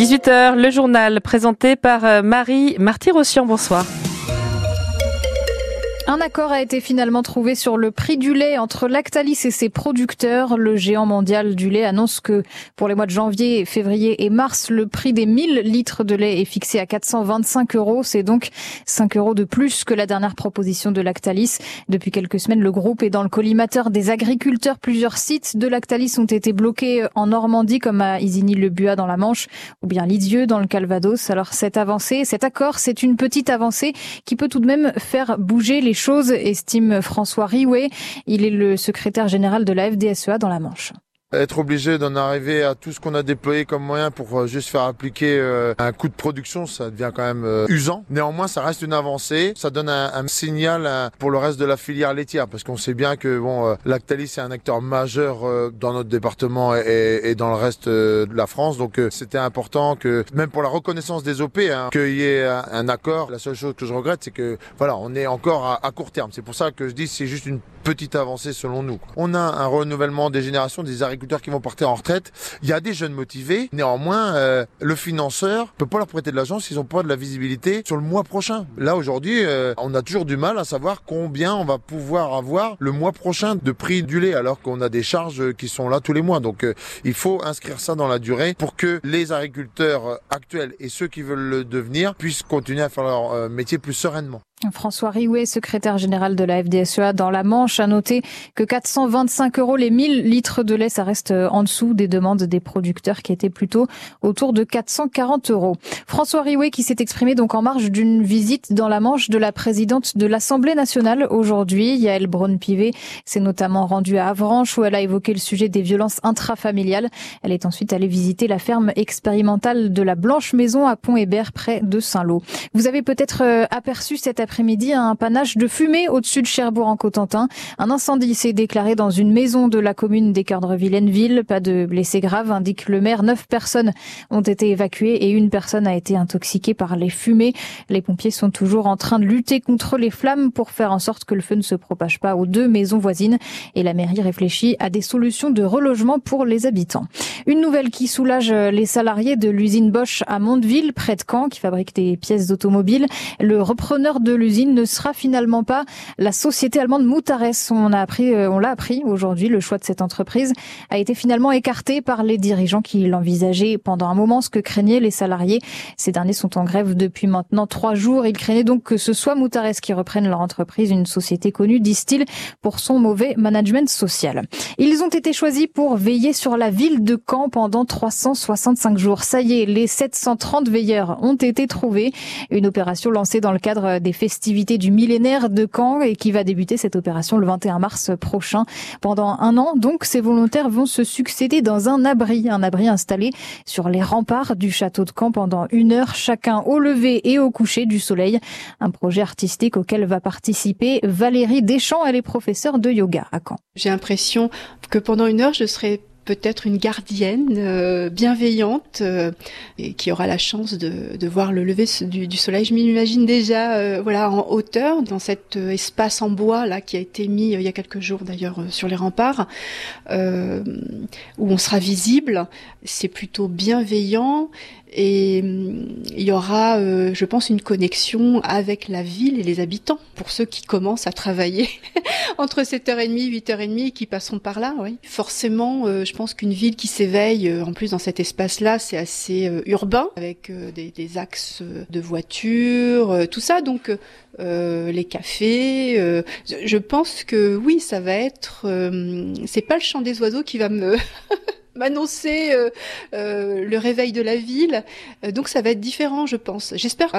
18h, le journal présenté par euh, Marie Marty-Rossian. Bonsoir. Un accord a été finalement trouvé sur le prix du lait entre Lactalis et ses producteurs. Le géant mondial du lait annonce que pour les mois de janvier, février et mars, le prix des 1000 litres de lait est fixé à 425 euros. C'est donc 5 euros de plus que la dernière proposition de Lactalis. Depuis quelques semaines, le groupe est dans le collimateur des agriculteurs. Plusieurs sites de Lactalis ont été bloqués en Normandie, comme à Isigny-le-Buat dans la Manche, ou bien Lisieux dans le Calvados. Alors cette avancée, cet accord, c'est une petite avancée qui peut tout de même faire bouger les chose, estime François Riouet. Il est le secrétaire général de la FDSEA dans la Manche être obligé d'en arriver à tout ce qu'on a déployé comme moyen pour euh, juste faire appliquer euh, un coût de production, ça devient quand même euh, usant. Néanmoins, ça reste une avancée. Ça donne un, signal pour le reste de la filière laitière, parce qu'on sait bien que bon, Lactalis est un acteur majeur dans notre département et, dans le reste de la France. Donc, c'était important que, même pour la reconnaissance des OP, hein, qu'il y ait un, accord. La seule chose que je regrette, c'est que voilà, on est encore à, à court terme. C'est pour ça que je dis c'est juste une petite avancée selon nous. On a un renouvellement des générations des agriculteurs qui vont partir en retraite. Il y a des jeunes motivés. Néanmoins, euh, le financeur peut pas leur prêter de l'argent s'ils ont pas de la visibilité sur le mois prochain. Là aujourd'hui, euh, on a toujours du mal à savoir combien on va pouvoir avoir le mois prochain de prix du lait alors qu'on a des charges qui sont là tous les mois. Donc euh, il faut inscrire ça dans la durée pour que les agriculteurs actuels et ceux qui veulent le devenir puissent continuer à faire leur métier plus sereinement. François Riouet, secrétaire général de la FDSEA dans la Manche, a noté que 425 euros les 1000 litres de lait, ça reste euh, en dessous des demandes des producteurs qui étaient plutôt autour de 440 euros. François Riouet qui s'est exprimé donc en marge d'une visite dans la Manche de la présidente de l'Assemblée nationale aujourd'hui, Yael Braun-Pivet, s'est notamment rendue à Avranches où elle a évoqué le sujet des violences intrafamiliales. Elle est ensuite allée visiter la ferme expérimentale de la Blanche Maison à Pont-Hébert près de Saint-Lô. Vous avez peut-être euh, aperçu cette après-midi un panache de fumée au-dessus de Cherbourg en Cotentin. Un incendie s'est déclaré dans une maison de la commune d'Équerdre-Villeneville. Pas de blessés graves, indique le maire. Neuf personnes ont été évacuées et une personne a été intoxiquée par les fumées. Les pompiers sont toujours en train de lutter contre les flammes pour faire en sorte que le feu ne se propage pas aux deux maisons voisines. Et la mairie réfléchit à des solutions de relogement pour les habitants. Une nouvelle qui soulage les salariés de l'usine Bosch à Mondeville, près de Caen, qui fabrique des pièces d'automobile. Le repreneur de l'usine ne sera finalement pas la société allemande Moutares. On a appris, euh, on l'a appris aujourd'hui. Le choix de cette entreprise a été finalement écarté par les dirigeants qui l'envisageaient pendant un moment, ce que craignaient les salariés. Ces derniers sont en grève depuis maintenant trois jours. Ils craignaient donc que ce soit Moutares qui reprenne leur entreprise, une société connue, disent-ils, pour son mauvais management social. Ils ont été choisis pour veiller sur la ville de Caen pendant 365 jours. Ça y est, les 730 veilleurs ont été trouvés. Une opération lancée dans le cadre des festivals du millénaire de Caen et qui va débuter cette opération le 21 mars prochain. Pendant un an, donc, ces volontaires vont se succéder dans un abri, un abri installé sur les remparts du château de Caen pendant une heure, chacun au lever et au coucher du soleil. Un projet artistique auquel va participer Valérie Deschamps, elle est professeure de yoga à Caen. J'ai l'impression que pendant une heure, je serai peut-être une gardienne euh, bienveillante euh, et qui aura la chance de, voir le lever du, du soleil. Je m'imagine déjà, euh, voilà, en hauteur dans cet espace en bois là qui a été mis il y a quelques jours d'ailleurs sur les remparts, où on sera visible. C'est plutôt bienveillant et hum, il y aura, euh, je pense, une connexion avec la ville et les habitants pour ceux qui commencent à travailler entre 7h30 8h30 et qui passeront par là. Oui. Forcément, euh, je pense qu'une ville qui s'éveille, euh, en plus dans cet espace-là, c'est assez urbain avec des, des, axes de voitures, tout ça. Donc les cafés. je pense que oui, ça va être. c'est pas le chant des oiseaux qui va me m'annoncer euh, euh, le réveil de la ville. Euh, donc ça va être différent, je pense. J'espère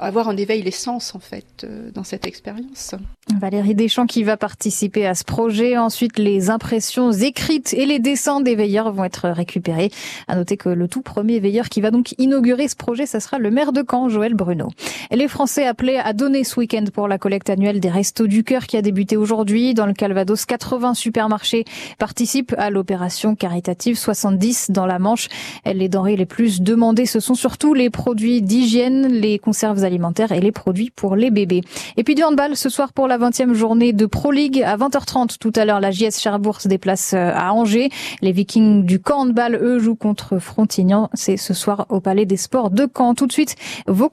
avoir en éveil les sens, en fait, dans cette expérience. Valérie Deschamps qui va participer à ce projet. Ensuite, les impressions écrites et les dessins des veilleurs vont être récupérés. À noter que le tout premier veilleur qui va donc inaugurer ce projet, ça sera le maire de Caen, Joël Bruno. Les Français appelés à donner ce week-end pour la collecte annuelle des Restos du Cœur qui a débuté aujourd'hui dans le Calvados. 80 supermarchés participent à l'opération caritative locomotive 70 dans la Manche. Les denrées les plus demandées, ce sont surtout les produits d'hygiène, les conserves alimentaires et les produits pour les bébés. Et puis du handball ce soir pour la 20e journée de Pro League à 20h30 tout à l'heure. La JS Cherbourg se déplace euh, à Angers. Les Vikings du camp handball, eux, jouent contre Frontignan. C'est ce soir au Palais des Sports de Caen. Tout de suite,